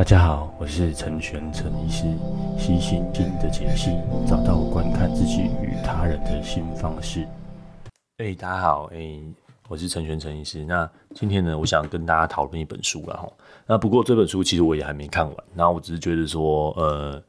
大家好，我是陈玄陈医师，悉心经的解析，找到观看自己与他人的新方式。哎、大家好，哎、我是陈玄陈医师。那今天呢，我想跟大家讨论一本书了哈。那不过这本书其实我也还没看完，那我只是觉得说，呃。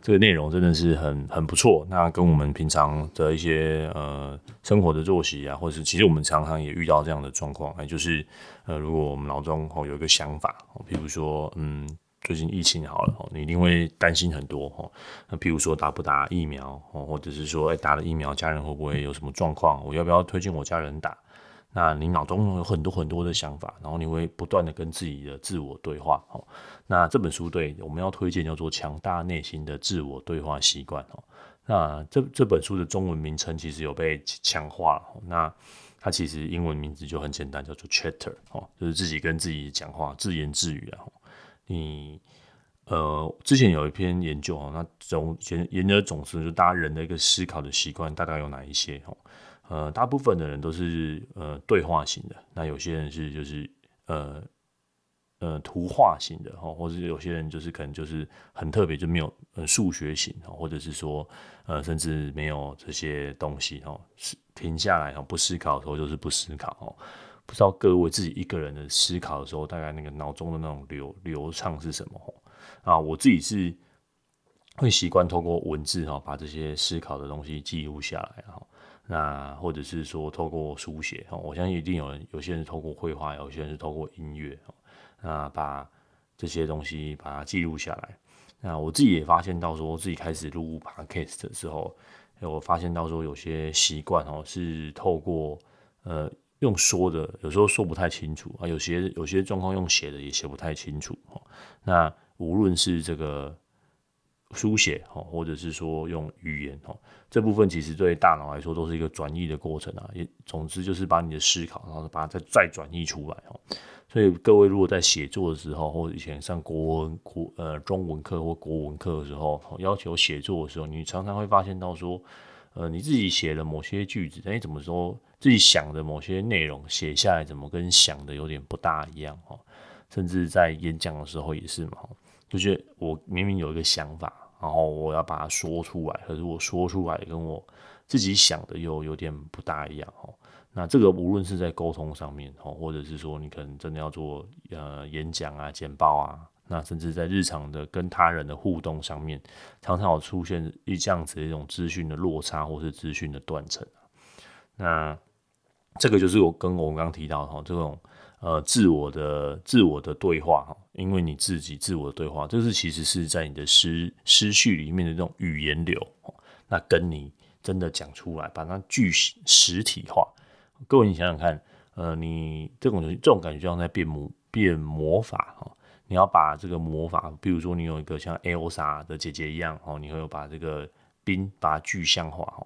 这个内容真的是很很不错，那跟我们平常的一些呃生活的作息啊，或者是其实我们常常也遇到这样的状况，哎，就是呃，如果我们脑中哦有一个想法，比如说嗯，最近疫情好了，你一定会担心很多哈，那比如说打不打疫苗，或者是说哎打了疫苗，家人会不会有什么状况？我要不要推荐我家人打？那你脑中有很多很多的想法，然后你会不断的跟自己的自我对话。哦，那这本书对我们要推荐叫做《强大内心的自我对话习惯》哦。那这这本书的中文名称其实有被强化了。那它其实英文名字就很简单，叫做 Chatter 哦，就是自己跟自己讲话，自言自语啊。你呃，之前有一篇研究哦，那总研研究的总是就大家人的一个思考的习惯大概有哪一些哦？呃，大部分的人都是呃对话型的，那有些人是就是呃呃图画型的哈，或者有些人就是可能就是很特别，就没有呃数学型哦，或者是说呃甚至没有这些东西哈，是停下来哈不思考的时候就是不思考哦。不知道各位自己一个人的思考的时候，大概那个脑中的那种流流畅是什么？啊，我自己是会习惯透过文字哈，把这些思考的东西记录下来哈。那或者是说透过书写哦，我相信一定有人，有些人透过绘画，有些人是透过音乐哦，那把这些东西把它记录下来。那我自己也发现到说，自己开始录 podcast 的时候，我发现到说有些习惯哦是透过呃用说的，有时候说不太清楚啊，有些有些状况用写的也写不太清楚哦。那无论是这个。书写哈，或者是说用语言哈，这部分其实对大脑来说都是一个转译的过程啊。也总之就是把你的思考，然后把它再再转译出来哈。所以各位如果在写作的时候，或者以前上国文国呃中文课或国文课的时候，要求写作的时候，你常常会发现到说，呃，你自己写的某些句子，哎，怎么说自己想的某些内容写下来，怎么跟想的有点不大一样哦？甚至在演讲的时候也是嘛。就觉得我明明有一个想法，然后我要把它说出来，可是我说出来跟我自己想的又有点不大一样哦。那这个无论是在沟通上面哦，或者是说你可能真的要做呃演讲啊、简报啊，那甚至在日常的跟他人的互动上面，常常有出现一这样子的一种资讯的落差，或是资讯的断层。那这个就是我跟我刚刚提到的这种。呃，自我的自我的对话哈，因为你自己自我的对话，这是其实是在你的思思绪里面的这种语言流，那跟你真的讲出来，把它具实体化。各位，你想想看，呃，你这种这种感觉就像在变魔变魔法哈，你要把这个魔法，比如说你有一个像 Elsa 的姐姐一样哦，你会把这个冰把它具象化哈。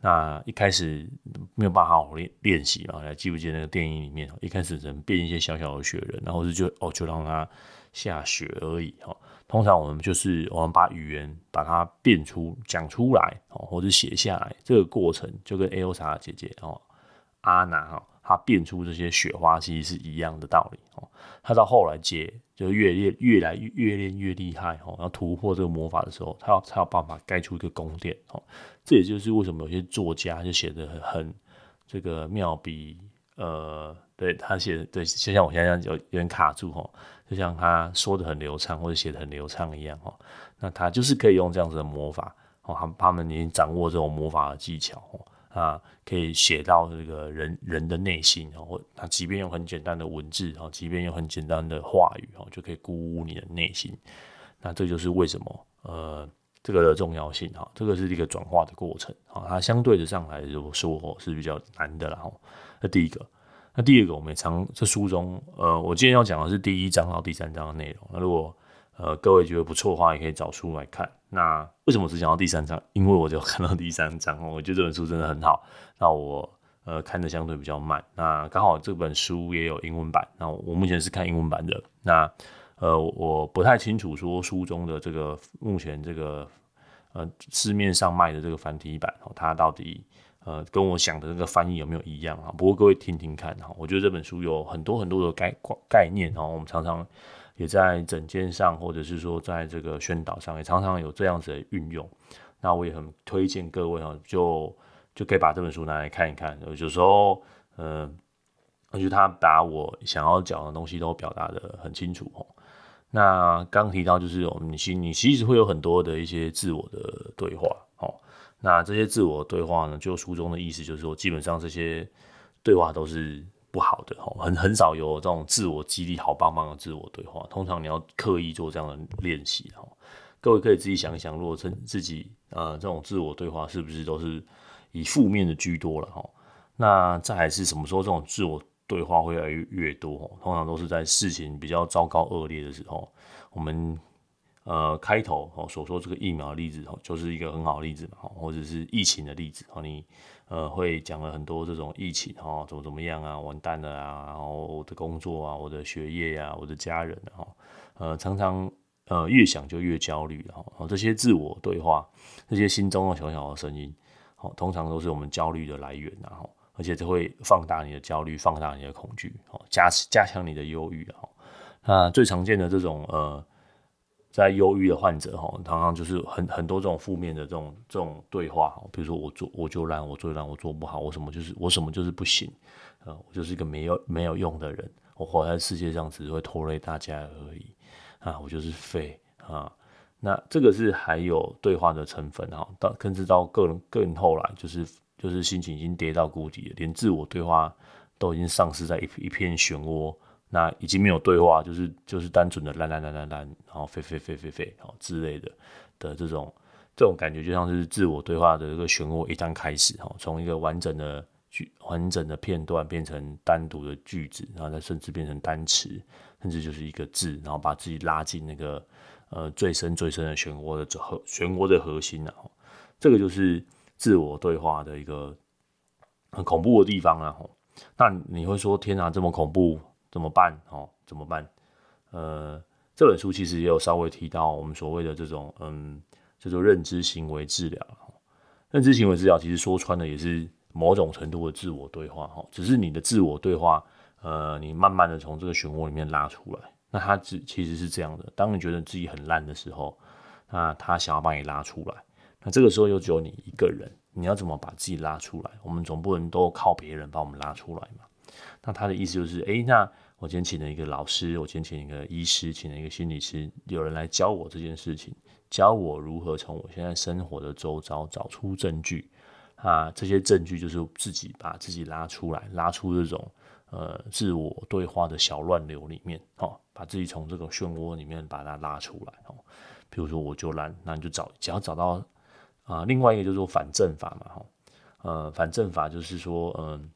那一开始没有办法好好练练习嘛？还记不记得那个电影里面，一开始只能变一些小小的雪人，然后是就哦就让它下雪而已哈。通常我们就是我们把语言把它变出讲出来哦，或者写下来，这个过程就跟 Elsa 姐姐哦，阿娜哈，她变出这些雪花其实是一样的道理哦。她到后来接就越练越来越越练越厉害哦，然后突破这个魔法的时候，她要她有办法盖出一个宫殿哦。这也就是为什么有些作家就写的很很这个妙笔，呃，对他写的对，就像我现在有有点卡住哈，就像他说的很流畅或者写的很流畅一样哈，那他就是可以用这样子的魔法哦，他他们已经掌握这种魔法的技巧啊，可以写到这个人人的内心哦，他即便用很简单的文字哦，即便用很简单的话语哦，就可以鼓舞你的内心，那这就是为什么呃。这个的重要性哈，这个是一个转化的过程啊，它相对的上来说是比较难的啦哈。那第一个，那第二个，我们也常这书中，呃，我今天要讲的是第一章到第三章的内容。那如果呃各位觉得不错的话，也可以找书来看。那为什么只讲到第三章？因为我就看到第三章，我觉得这本书真的很好。那我呃看的相对比较慢。那刚好这本书也有英文版，那我目前是看英文版的。那呃，我不太清楚说书中的这个目前这个呃市面上卖的这个繁体版哦，它到底呃跟我想的这个翻译有没有一样啊？不过各位听听看哈，我觉得这本书有很多很多的概概念哈，我们常常也在整件上，或者是说在这个宣导上，也常常有这样子的运用。那我也很推荐各位哦，就就可以把这本书拿来看一看。有时候，嗯、呃，我觉得他把我想要讲的东西都表达得很清楚哦。那刚提到就是我们心，你其实会有很多的一些自我的对话哦。那这些自我对话呢，就书中的意思就是说，基本上这些对话都是不好的哦，很很少有这种自我激励好棒棒的自我对话。通常你要刻意做这样的练习哦。各位可以自己想一想，如果自自己呃这种自我对话是不是都是以负面的居多了哈？那再来是什么时候这种自我对话会越来越多？通常都是在事情比较糟糕恶劣的时候。我们呃开头哦所说这个疫苗的例子，就是一个很好的例子嘛，或者是疫情的例子哦，你呃会讲了很多这种疫情哦怎么怎么样啊，完蛋了啊，然后我的工作啊，我的学业啊，我的家人啊，呃常常。呃，越想就越焦虑，然后这些自我对话，这些心中的小小的声音，好，通常都是我们焦虑的来源，然后，而且这会放大你的焦虑，放大你的恐惧，好，加加强你的忧郁，哈。那最常见的这种呃，在忧郁的患者，哈，常常就是很很多这种负面的这种这种对话，比如说我做我就烂，我做烂我做不好，我什么就是我什么就是不行，呃，我就是一个没有没有用的人，我活在世界上只会拖累大家而已。啊，我就是废啊！那这个是还有对话的成分哈，到甚至到更更后来，就是就是心情已经跌到谷底了，连自我对话都已经丧失在一一片漩涡，那已经没有对话，就是就是单纯的烂烂烂烂烂，然后飞飞飞飞飞好之类的的这种这种感觉，就像是自我对话的一个漩涡一旦开始哈，从一个完整的句完整的片段变成单独的句子，然后再甚至变成单词。甚至就是一个字，然后把自己拉进那个呃最深最深的漩涡的最核漩涡的核心，了这个就是自我对话的一个很恐怖的地方啊！那你会说天啊，这么恐怖怎么办？哦，怎么办？呃，这本书其实也有稍微提到我们所谓的这种嗯，叫做认知行为治疗。认知行为治疗其实说穿了也是某种程度的自我对话哈，只是你的自我对话。呃，你慢慢的从这个漩涡里面拉出来，那他只其实是这样的。当你觉得自己很烂的时候，那他想要把你拉出来，那这个时候又只有你一个人，你要怎么把自己拉出来？我们总不能都靠别人把我们拉出来嘛？那他的意思就是，哎、欸，那我今天请了一个老师，我今天请一个医师，请了一个心理师，有人来教我这件事情，教我如何从我现在生活的周遭找出证据啊，这些证据就是自己把自己拉出来，拉出这种。呃，自我对话的小乱流里面，哦，把自己从这个漩涡里面把它拉出来，哦，比如说我就烂，那你就找，只要找到啊、另外一个就是说反证法嘛，哈，呃，反证法就是说，嗯、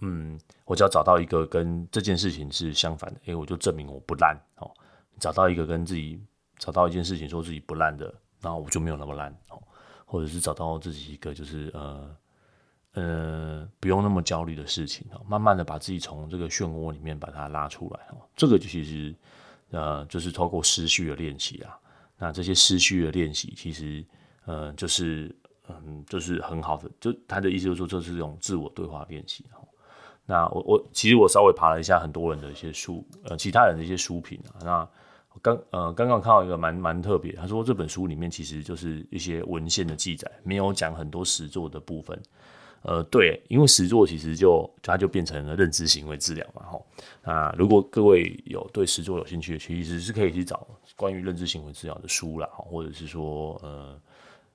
嗯，我只要找到一个跟这件事情是相反的，哎，我就证明我不烂，哦，找到一个跟自己找到一件事情说自己不烂的，那我就没有那么烂，哦，或者是找到自己一个就是呃。呃，不用那么焦虑的事情哦，慢慢的把自己从这个漩涡里面把它拉出来哦，这个其实呃就是透过思绪的练习啊，那这些思绪的练习其实呃就是嗯就是很好的，就他的意思就是说这是这种自我对话练习。那我我其实我稍微爬了一下很多人的一些书，呃，其他人的一些书评啊，那刚呃刚刚看到一个蛮蛮特别，他说这本书里面其实就是一些文献的记载，没有讲很多实作的部分。呃，对，因为实作其实就它就变成了认知行为治疗嘛，吼。那如果各位有对实作有兴趣，其实是可以去找关于认知行为治疗的书啦，或者是说呃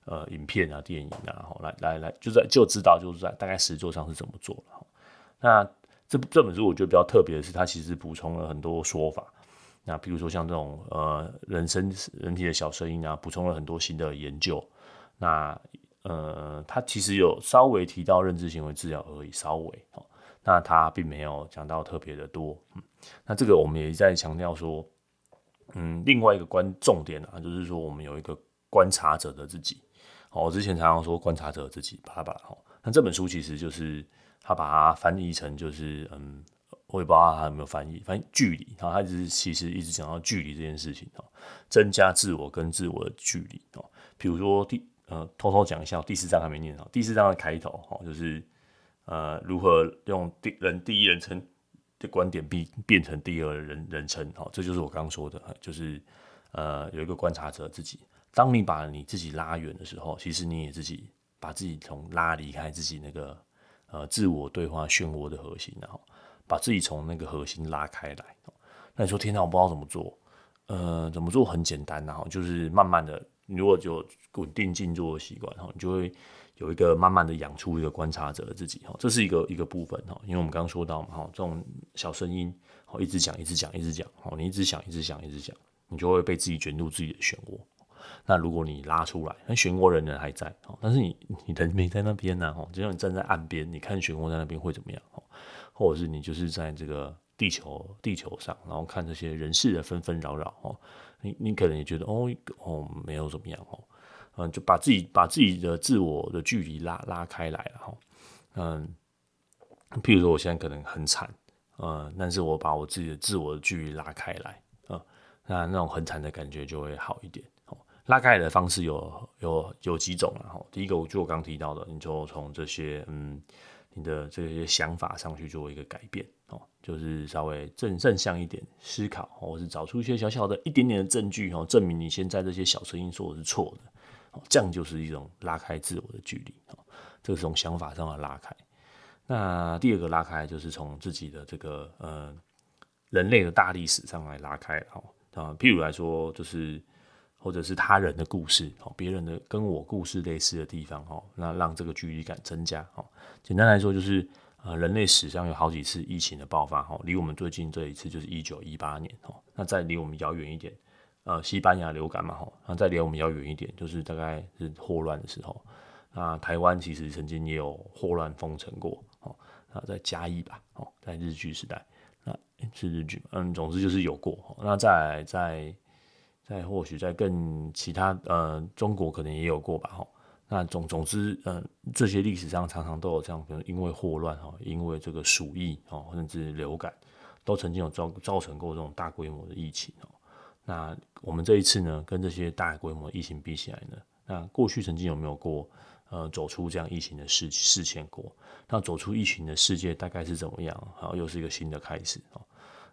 呃影片啊、电影啊，吼，来来来，就在就知道就是在大概实作上是怎么做了。那这这本书我觉得比较特别的是，它其实补充了很多说法。那比如说像这种呃人生人体的小声音啊，补充了很多新的研究。那呃，它其实有稍微提到认知行为治疗而已，稍微哦，那它并没有讲到特别的多。嗯，那这个我们也在强调说，嗯，另外一个关重点啊，就是说我们有一个观察者的自己。哦，我之前常常说观察者自己，巴拉巴拉。哦，那这本书其实就是他把它翻译成就是，嗯，我也不知道他有没有翻译，反正距离，然后他就是其实一直讲到距离这件事情哦，增加自我跟自我的距离哦，比如说第。呃，偷偷讲一下，第四章还没念好。第四章的开头，哈，就是呃，如何用第人第一人称的观点变变成第二人人称，哦，这就是我刚刚说的，就是呃有一个观察者自己，当你把你自己拉远的时候，其实你也自己把自己从拉离开自己那个呃自我对话漩涡的核心，然后把自己从那个核心拉开来。那你说天哪，我不知道怎么做，呃，怎么做很简单，然后就是慢慢的，你如果就稳定静坐的习惯，哈，你就会。有一个慢慢的养出一个观察者的自己哈，这是一个一个部分哈，因为我们刚刚说到嘛哈，这种小声音一直讲一直讲一直讲哦，你一直想一直想一直讲，你就会被自己卷入自己的漩涡。那如果你拉出来，那漩涡人人还在哦，但是你你人没在那边呢哦，就像你站在岸边，你看漩涡在那边会怎么样哦？或者是你就是在这个地球地球上，然后看这些人事的纷纷扰扰哦，你你可能也觉得哦哦没有怎么样哦。嗯，就把自己把自己的自我的距离拉拉开来了哈。嗯，譬如说我现在可能很惨，嗯，但是我把我自己的自我的距离拉开来，嗯，那那种很惨的感觉就会好一点。拉开的方式有有有几种了哈。第一个，就我刚提到的，你就从这些嗯，你的这些想法上去做一个改变哦，就是稍微正正向一点思考，或是找出一些小小的一点点的证据哦，证明你现在这些小声音说的是错的。这样就是一种拉开自我的距离哦，这是从想法上的拉开。那第二个拉开就是从自己的这个呃人类的大历史上来拉开哈啊，譬如来说就是或者是他人的故事哦，别人的跟我故事类似的地方哦，那让这个距离感增加哦。简单来说就是呃人类史上有好几次疫情的爆发哦，离我们最近这一次就是一九一八年哦，那再离我们遥远一点。呃，西班牙流感嘛，哦，那再离我们遥远一点，就是大概是霍乱的时候。那台湾其实曾经也有霍乱封城过，哦，那在嘉义吧，哦，在日据时代，那是日据，嗯，总之就是有过。那再在在或许在更其他，呃，中国可能也有过吧，哈。那总总之，嗯，这些历史上常常都有这样，可能因为霍乱，哈，因为这个鼠疫，哦，甚至流感，都曾经有造造成过这种大规模的疫情，哦。那我们这一次呢，跟这些大规模疫情比起来呢，那过去曾经有没有过呃走出这样疫情的事事件过？那走出疫情的世界大概是怎么样？好，又是一个新的开始哦。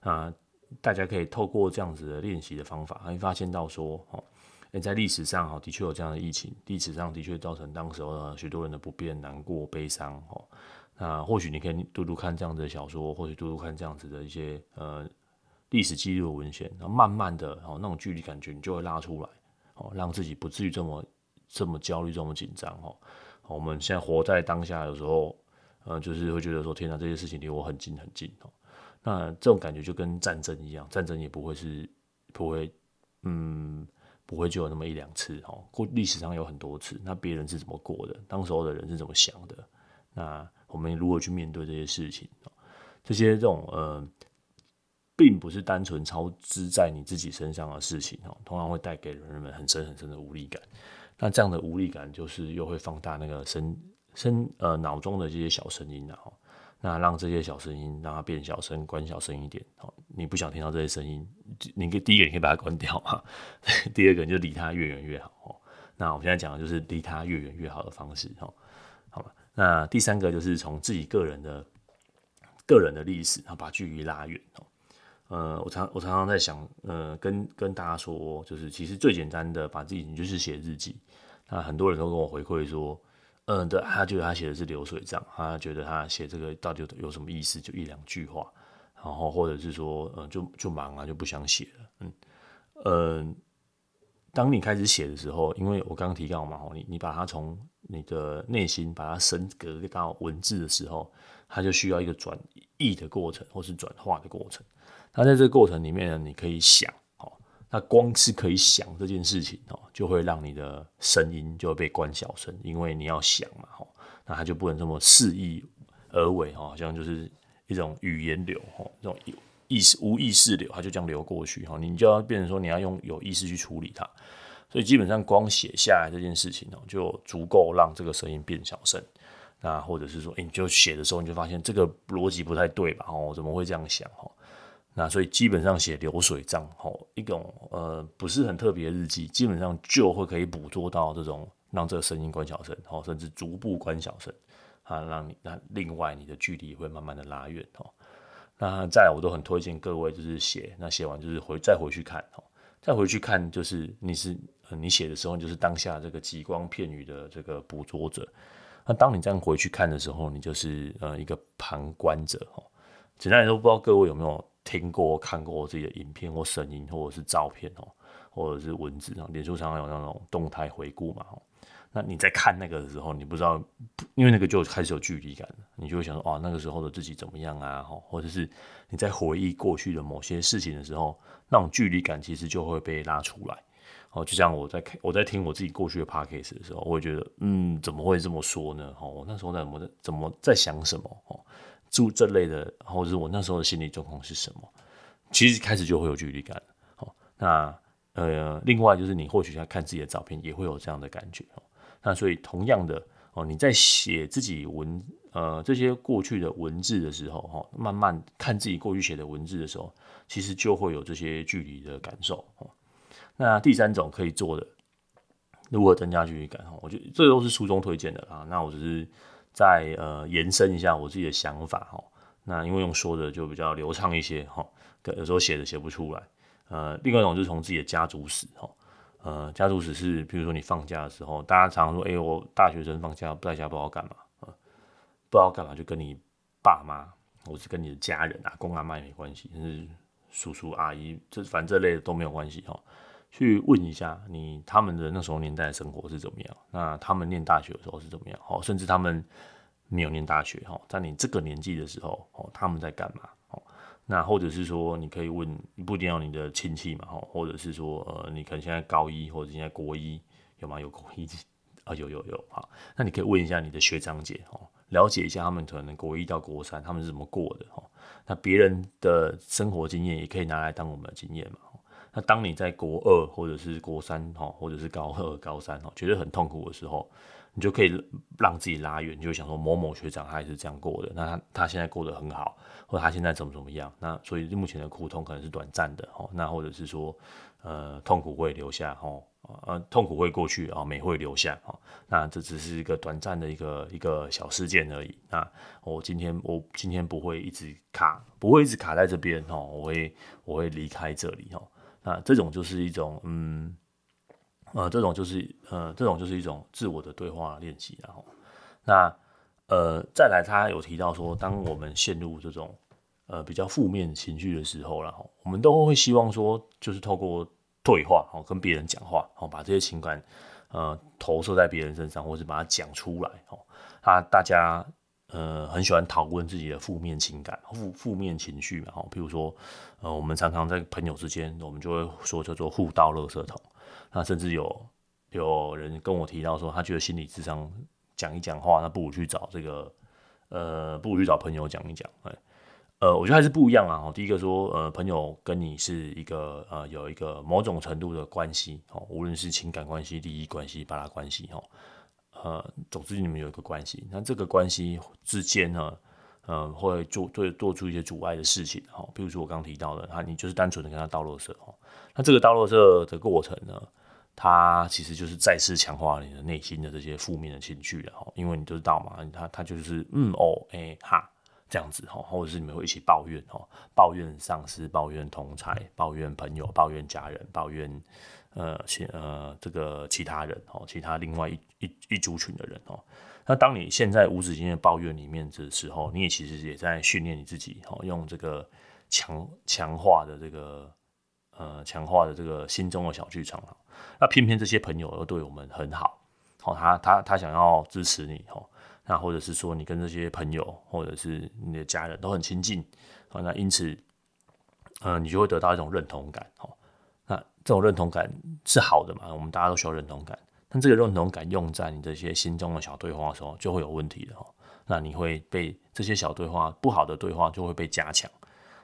那大家可以透过这样子的练习的方法，会发现到说，哦，在历史上哈，的确有这样的疫情，历史上的确造成当时候许多人的不便、难过、悲伤哦。那或许你可以读读看这样子的小说，或许读读看这样子的一些呃。历史记录的文献，然后慢慢的，哦，那种距离感觉你就会拉出来，哦，让自己不至于这么这么焦虑、这么紧张，哦。我们现在活在当下，有时候，呃，就是会觉得说，天哪，这些事情离我很近很近，哦。那这种感觉就跟战争一样，战争也不会是不会，嗯，不会就有那么一两次，哦，过历史上有很多次。那别人是怎么过的？当时候的人是怎么想的？那我们如何去面对这些事情？这些这种，呃。并不是单纯操之在你自己身上的事情哦，通常会带给人们很深很深的无力感。那这样的无力感，就是又会放大那个身身呃脑中的这些小声音，然后那让这些小声音让它变小声，关小声一点哦。你不想听到这些声音，你可以第一个你可以把它关掉嘛。第二个你就离它越远越好哦。那我现在讲的就是离它越远越好的方式哦。好吧，那第三个就是从自己个人的个人的历史，然后把距离拉远哦。呃，我常我常常在想，呃，跟跟大家说，就是其实最简单的，把自己就是写日记。那很多人都跟我回馈说，嗯、对，他觉得他写的是流水账，他觉得他写这个到底有什么意思？就一两句话，然后或者是说，呃，就就忙啊，就不想写了。嗯，呃，当你开始写的时候，因为我刚刚提到嘛，你你把它从你的内心把它升格到文字的时候，它就需要一个转译的过程，或是转化的过程。那在这个过程里面呢，你可以想，那光是可以想这件事情，哦，就会让你的声音就会被关小声，因为你要想嘛，哦，那它就不能这么肆意而为，哦，好像就是一种语言流，哦，这种有意识无意识流，它就这样流过去，哈，你就要变成说你要用有意识去处理它，所以基本上光写下来这件事情，哦，就足够让这个声音变小声，那或者是说，你就写的时候你就发现这个逻辑不太对吧，哦，怎么会这样想，哦。那所以基本上写流水账，吼，一种呃不是很特别的日记，基本上就会可以捕捉到这种让这个声音关小声，吼，甚至逐步关小声，啊，让你那另外你的距离会慢慢的拉远，吼。那再来，我都很推荐各位就是写，那写完就是回再回去看哦，再回去看就是你是你写的时候，就是当下这个极光片羽的这个捕捉者。那当你这样回去看的时候，你就是呃一个旁观者哦。简单来说，不知道各位有没有听过、看过我自己的影片或声音，或者是照片哦，或者是文字啊，脸书上有那种动态回顾嘛哦。那你在看那个的时候，你不知道，因为那个就开始有距离感，你就会想说，哦，那个时候的自己怎么样啊？或者是你在回忆过去的某些事情的时候，那种距离感其实就会被拉出来。哦，就像我在看，我在听我自己过去的 podcast 的时候，我会觉得，嗯，怎么会这么说呢？哦，我那时候在怎么怎么在想什么？哦，住这类的，或者是我那时候的心理状况是什么？其实开始就会有距离感。好，那呃，另外就是你或许在看自己的照片，也会有这样的感觉。那所以同样的哦，你在写自己文呃这些过去的文字的时候哈，慢慢看自己过去写的文字的时候，其实就会有这些距离的感受。那第三种可以做的，如何增加距离感哈？我觉得这都是书中推荐的啊。那我只是再呃延伸一下我自己的想法哈。那因为用说的就比较流畅一些哈，有时候写的写不出来。呃，另外一种就是从自己的家族史哈。呃，家族史是，比如说你放假的时候，大家常说，哎、我大学生放假不在家，不知道干嘛，呃，不知道干嘛，就跟你爸妈，我是跟你的家人啊，公阿妈也没关系，是叔叔阿姨，这反正这类的都没有关系哈。去问一下你他们的那时候年代的生活是怎么样，那他们念大学的时候是怎么样，哦，甚至他们没有念大学哈，在你这个年纪的时候，哦，他们在干嘛？哦那或者是说，你可以问，不一定要你的亲戚嘛，哈，或者是说，呃，你可能现在高一或者现在国一有吗？有国一啊，有有有，好，那你可以问一下你的学长姐，哦，了解一下他们可能国一到国三他们是怎么过的，哈，那别人的生活经验也可以拿来当我们的经验嘛，那当你在国二或者是国三，哈，或者是高二、高三，哈，觉得很痛苦的时候。你就可以让自己拉远，就想说某某学长他也是这样过的，那他他现在过得很好，或者他现在怎么怎么样？那所以目前的苦痛可能是短暂的哦，那或者是说，呃，痛苦会留下哦，呃，痛苦会过去啊，美会留下哦，那这只是一个短暂的一个一个小事件而已。那我今天我今天不会一直卡，不会一直卡在这边哦，我会我会离开这里哦，那这种就是一种嗯。呃，这种就是呃，这种就是一种自我的对话练习，然后，那呃，再来，他有提到说，当我们陷入这种呃比较负面情绪的时候，然后我们都会希望说，就是透过对话，哦，跟别人讲话，哦，把这些情感呃投射在别人身上，或是把它讲出来，哦，他大家呃很喜欢讨论自己的负面情感、负负面情绪嘛，哦，譬如说，呃，我们常常在朋友之间，我们就会说叫做互道垃圾桶。那甚至有有人跟我提到说，他觉得心理智商讲一讲话，那不如去找这个，呃，不如去找朋友讲一讲。哎，呃，我觉得还是不一样啊。第一个说，呃，朋友跟你是一个呃有一个某种程度的关系哦，无论是情感关系、利益关系、巴拉关系哦，呃，总之你们有一个关系。那这个关系之间呢，呃，会做对做出一些阻碍的事情哦，比如说我刚提到的，他你就是单纯的跟他倒垃圾哦，那这个倒垃圾的过程呢？它其实就是再次强化你的内心的这些负面的情绪了哈，因为你就知道嘛，他他就是嗯哦哎、哈这样子哈，或者是你们会一起抱怨哈，抱怨上司，抱怨同侪，抱怨朋友，抱怨家人，抱怨呃其呃这个其他人哦，其他另外一一一族群的人哦。那当你现在无止境的抱怨里面的时候，你也其实也在训练你自己哦，用这个强强化的这个呃强化的这个心中的小剧场。那偏偏这些朋友又对我们很好，好，他他他想要支持你，哦，那或者是说你跟这些朋友或者是你的家人都很亲近，那因此，嗯，你就会得到一种认同感，哦，那这种认同感是好的嘛？我们大家都需要认同感，但这个认同感用在你这些心中的小对话的时候，就会有问题的，那你会被这些小对话不好的对话就会被加强，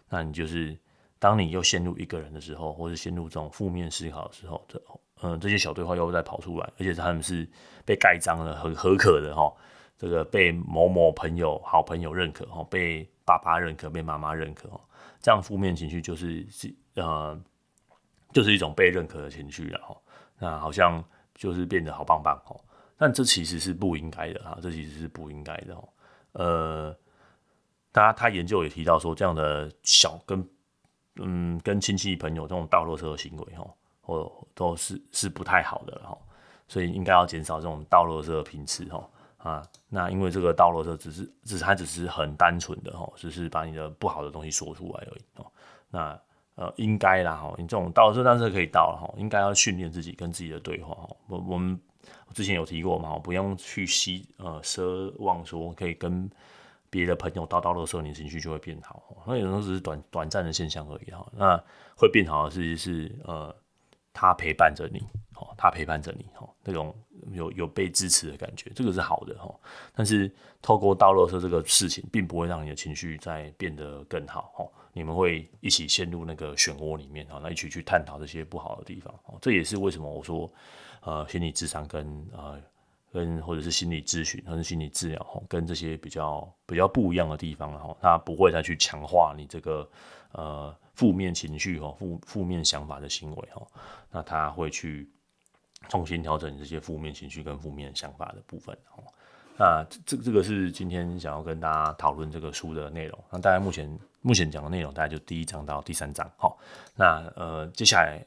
那你就是当你又陷入一个人的时候，或者陷入这种负面思考的时候，这嗯，这些小对话又再跑出来，而且他们是被盖章的，很合可的哈。这个被某某朋友、好朋友认可哈，被爸爸认可，被妈妈认可哈。这样负面情绪就是是呃，就是一种被认可的情绪了哈。那好像就是变得好棒棒哦，但这其实是不应该的哈，这其实是不应该的哦。呃，他他研究也提到说，这样的小跟嗯跟亲戚朋友这种倒落车的行为哈，或都是是不太好的哈，所以应该要减少这种倒落车的频次哈啊。那因为这个倒垃圾只是只是它只是很单纯的哦，只是把你的不好的东西说出来而已哦。那呃应该啦哈，你这种倒垃圾当然是可以到了哈，应该要训练自己跟自己的对话哈。我我们之前有提过嘛，不用去希呃奢望说可以跟。别的朋友叨叨的时候，你情绪就会变好。那有时候只是短短暂的现象而已哈。那会变好的事情是呃，他陪伴着你，哦，他陪伴着你，哦，那种有有被支持的感觉，这个是好的哈。但是透过倒垃圾这个事情，并不会让你的情绪再变得更好。哦，你们会一起陷入那个漩涡里面，哈，那一起去探讨这些不好的地方。哦，这也是为什么我说，呃，心理智商跟呃。跟或者是心理咨询，或者心理治疗，跟这些比较比较不一样的地方，哈，他不会再去强化你这个呃负面情绪哈，负负面想法的行为哈，那他会去重新调整这些负面情绪跟负面想法的部分，哈，那这这个是今天想要跟大家讨论这个书的内容。那大概目前目前讲的内容，大概就第一章到第三章，哈，那呃接下来。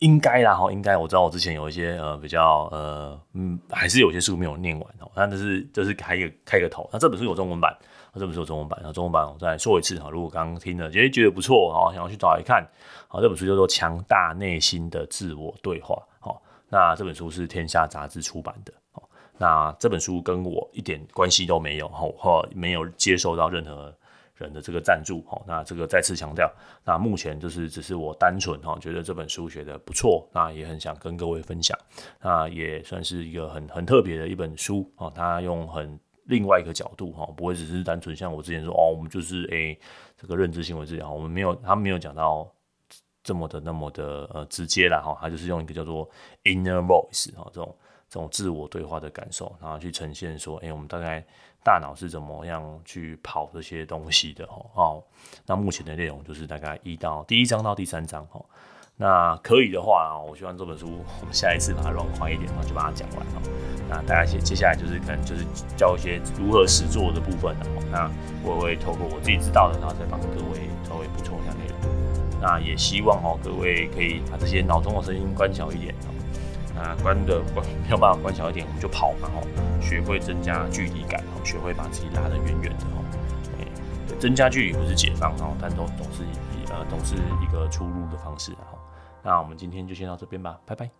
应该啦哈，应该我知道我之前有一些呃比较呃嗯，还是有些书没有念完哦。那这是这是开一个开个头。那这本书有中文版，那这本书有中文版。那中文版我再说一次哈，如果刚刚听了觉得觉得不错哈，想要去找来看，好，这本书叫做《强大内心的自我对话》。好，那这本书是天下杂志出版的。那这本书跟我一点关系都没有哈，或没有接受到任何。人的这个赞助，哈，那这个再次强调，那目前就是只是我单纯哈觉得这本书写得不错，那也很想跟各位分享，那也算是一个很很特别的一本书哦，他用很另外一个角度哈，不会只是单纯像我之前说哦，我们就是诶、这个认知行为治疗，我们没有他没有讲到这么的那么的呃直接啦哈，他就是用一个叫做 inner voice 哈这种这种自我对话的感受，然后去呈现说，哎、我们大概。大脑是怎么样去跑这些东西的哦？那目前的内容就是大概一到第一章到第三章哈。那可以的话，我希望这本书我们下一次把它软化一点，然后就把它讲完了。那大家接接下来就是可能就是教一些如何实作的部分的。那我会透过我自己知道的，然后再帮各位稍微补充一下内容。那也希望哦，各位可以把这些脑中的声音关小一点哦。那关的关 没有办法关小一点，我们就跑嘛哦，学会增加距离感哦，学会把自己拉得远远的吼，增加距离不是解放哦，但都总是呃总是一个出路的方式哦，那我们今天就先到这边吧，拜拜。